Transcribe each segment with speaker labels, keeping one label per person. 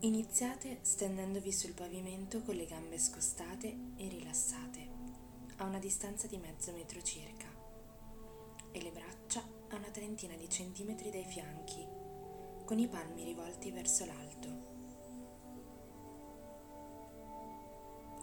Speaker 1: Iniziate stendendovi sul pavimento con le gambe scostate e rilassate, a una distanza di mezzo metro circa, e le braccia a una trentina di centimetri dai fianchi, con i palmi rivolti verso l'alto.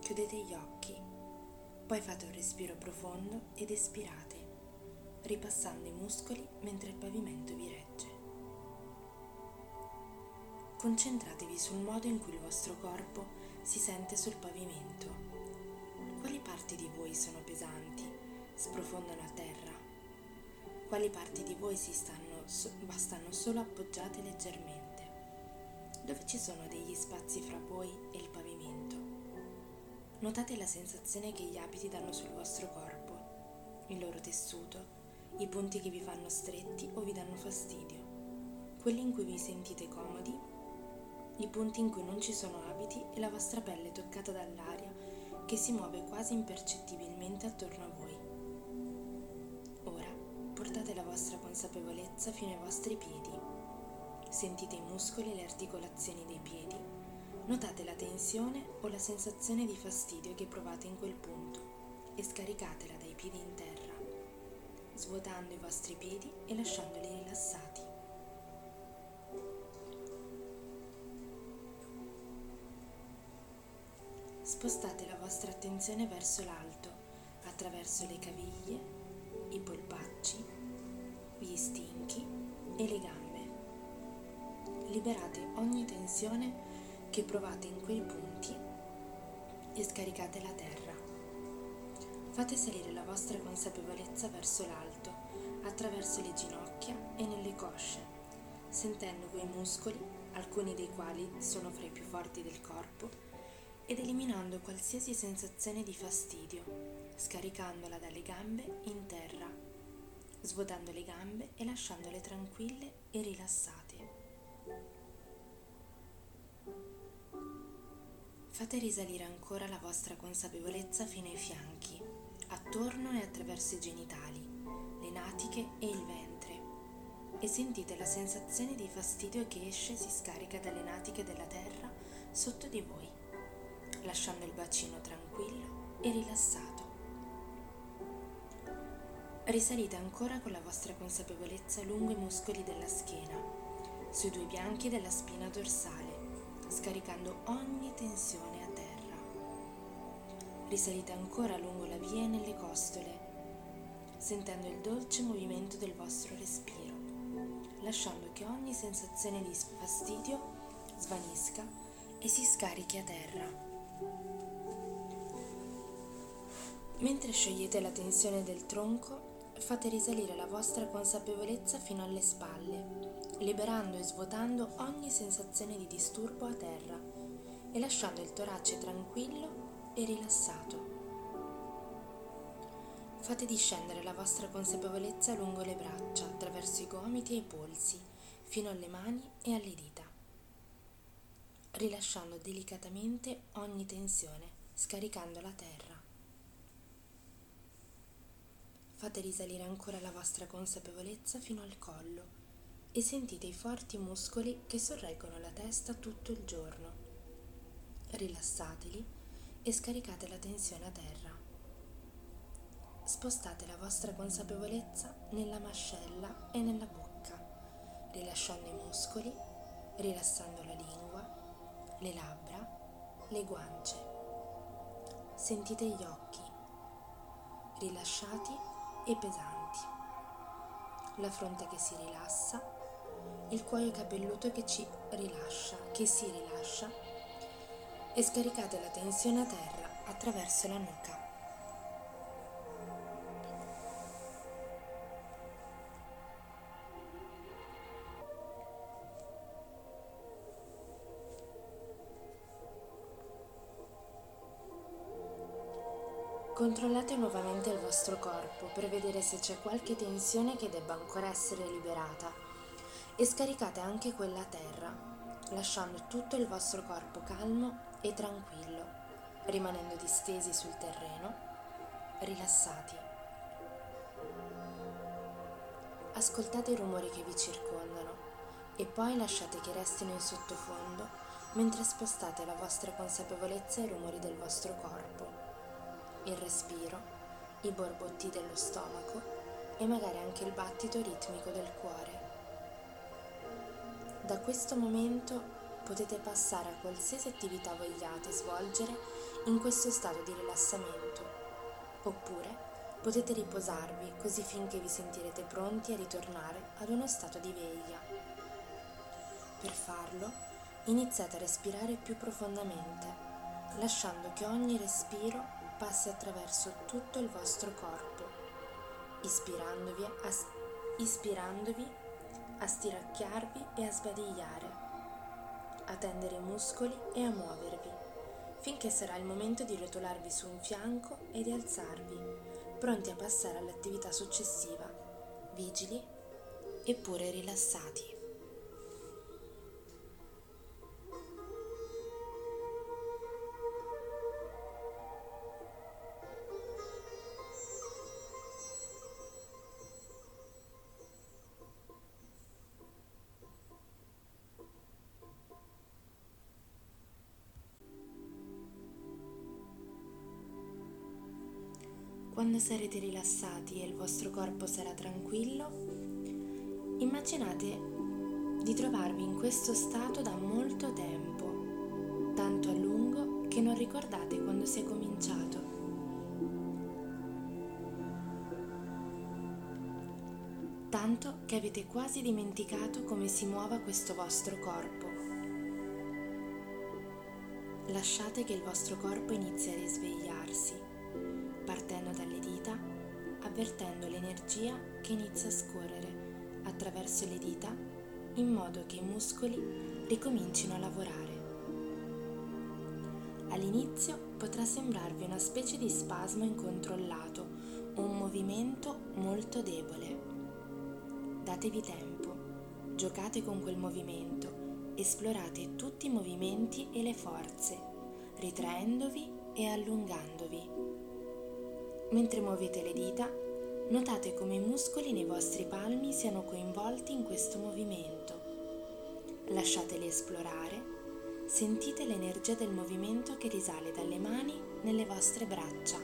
Speaker 1: Chiudete gli occhi, poi fate un respiro profondo ed espirate, ripassando i muscoli mentre il pavimento vi regge. Concentratevi sul modo in cui il vostro corpo si sente sul pavimento. Quali parti di voi sono pesanti, sprofondano a terra? Quali parti di voi si stanno, stanno solo appoggiate leggermente? Dove ci sono degli spazi fra voi e il pavimento? Notate la sensazione che gli abiti danno sul vostro corpo, il loro tessuto, i punti che vi fanno stretti o vi danno fastidio, quelli in cui vi sentite comodi i punti in cui non ci sono abiti e la vostra pelle toccata dall'aria che si muove quasi impercettibilmente attorno a voi. Ora portate la vostra consapevolezza fino ai vostri piedi. Sentite i muscoli e le articolazioni dei piedi. Notate la tensione o la sensazione di fastidio che provate in quel punto e scaricatela dai piedi in terra, svuotando i vostri piedi e lasciandoli rilassati. Spostate la vostra attenzione verso l'alto, attraverso le caviglie, i polpacci, gli stinchi e le gambe. Liberate ogni tensione che provate in quei punti e scaricate la terra. Fate salire la vostra consapevolezza verso l'alto, attraverso le ginocchia e nelle cosce, sentendo quei muscoli, alcuni dei quali sono fra i più forti del corpo, ed eliminando qualsiasi sensazione di fastidio, scaricandola dalle gambe in terra, svuotando le gambe e lasciandole tranquille e rilassate. Fate risalire ancora la vostra consapevolezza fino ai fianchi, attorno e attraverso i genitali, le natiche e il ventre e sentite la sensazione di fastidio che esce e si scarica dalle natiche della terra sotto di voi lasciando il bacino tranquillo e rilassato. Risalite ancora con la vostra consapevolezza lungo i muscoli della schiena, sui due bianchi della spina dorsale, scaricando ogni tensione a terra. Risalite ancora lungo la via e nelle costole, sentendo il dolce movimento del vostro respiro, lasciando che ogni sensazione di fastidio svanisca e si scarichi a terra. Mentre sciogliete la tensione del tronco, fate risalire la vostra consapevolezza fino alle spalle, liberando e svuotando ogni sensazione di disturbo a terra e lasciando il torace tranquillo e rilassato. Fate discendere la vostra consapevolezza lungo le braccia, attraverso i gomiti e i polsi, fino alle mani e alle dita, rilasciando delicatamente ogni tensione, scaricando la terra. Fate risalire ancora la vostra consapevolezza fino al collo e sentite i forti muscoli che sorreggono la testa tutto il giorno. Rilassateli e scaricate la tensione a terra. Spostate la vostra consapevolezza nella mascella e nella bocca, rilasciando i muscoli, rilassando la lingua, le labbra, le guance. Sentite gli occhi, rilasciati e pesanti. La fronte che si rilassa, il cuoio capelluto che ci rilascia, che si rilascia e scaricate la tensione a terra attraverso la nuca. Controllate nuovamente il vostro corpo per vedere se c'è qualche tensione che debba ancora essere liberata e scaricate anche quella a terra, lasciando tutto il vostro corpo calmo e tranquillo, rimanendo distesi sul terreno, rilassati. Ascoltate i rumori che vi circondano e poi lasciate che restino in sottofondo mentre spostate la vostra consapevolezza ai rumori del vostro corpo, il respiro, i borbotti dello stomaco e magari anche il battito ritmico del cuore. Da questo momento potete passare a qualsiasi attività vogliate svolgere in questo stato di rilassamento, oppure potete riposarvi così finché vi sentirete pronti a ritornare ad uno stato di veglia. Per farlo, iniziate a respirare più profondamente, lasciando che ogni respiro passi attraverso tutto il vostro corpo, ispirandovi a, ispirandovi a stiracchiarvi e a sbadigliare a tendere i muscoli e a muovervi, finché sarà il momento di rotolarvi su un fianco e di alzarvi, pronti a passare all'attività successiva, vigili eppure rilassati. Quando sarete rilassati e il vostro corpo sarà tranquillo, immaginate di trovarvi in questo stato da molto tempo, tanto a lungo che non ricordate quando si è cominciato. Tanto che avete quasi dimenticato come si muova questo vostro corpo. Lasciate che il vostro corpo inizi a risvegliarsi partendo dalle dita, avvertendo l'energia che inizia a scorrere attraverso le dita in modo che i muscoli ricomincino a lavorare. All'inizio potrà sembrarvi una specie di spasmo incontrollato o un movimento molto debole. Datevi tempo, giocate con quel movimento, esplorate tutti i movimenti e le forze, ritraendovi e allungandovi. Mentre muovete le dita, notate come i muscoli nei vostri palmi siano coinvolti in questo movimento. Lasciateli esplorare, sentite l'energia del movimento che risale dalle mani nelle vostre braccia.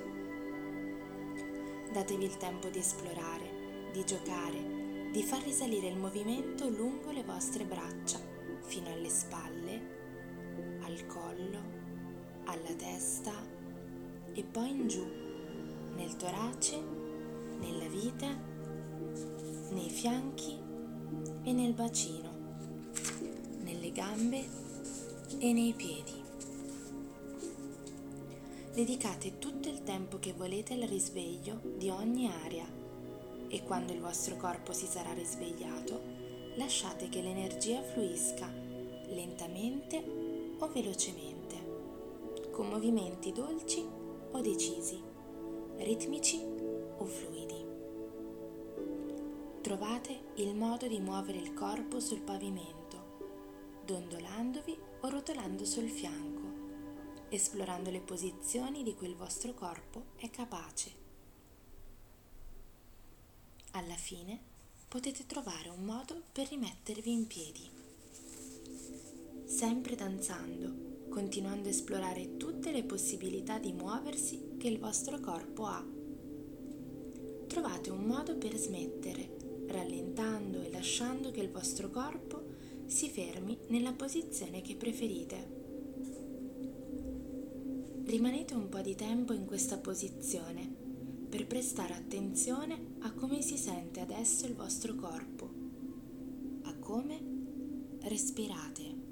Speaker 1: Datevi il tempo di esplorare, di giocare, di far risalire il movimento lungo le vostre braccia, fino alle spalle, al collo, alla testa e poi in giù nel torace, nella vita, nei fianchi e nel bacino, nelle gambe e nei piedi. Dedicate tutto il tempo che volete al risveglio di ogni area e quando il vostro corpo si sarà risvegliato, lasciate che l'energia fluisca lentamente o velocemente, con movimenti dolci o decisi ritmici o fluidi. Trovate il modo di muovere il corpo sul pavimento, dondolandovi o rotolando sul fianco, esplorando le posizioni di cui il vostro corpo è capace. Alla fine potete trovare un modo per rimettervi in piedi. Sempre danzando continuando a esplorare tutte le possibilità di muoversi che il vostro corpo ha. Trovate un modo per smettere, rallentando e lasciando che il vostro corpo si fermi nella posizione che preferite. Rimanete un po' di tempo in questa posizione per prestare attenzione a come si sente adesso il vostro corpo, a come respirate.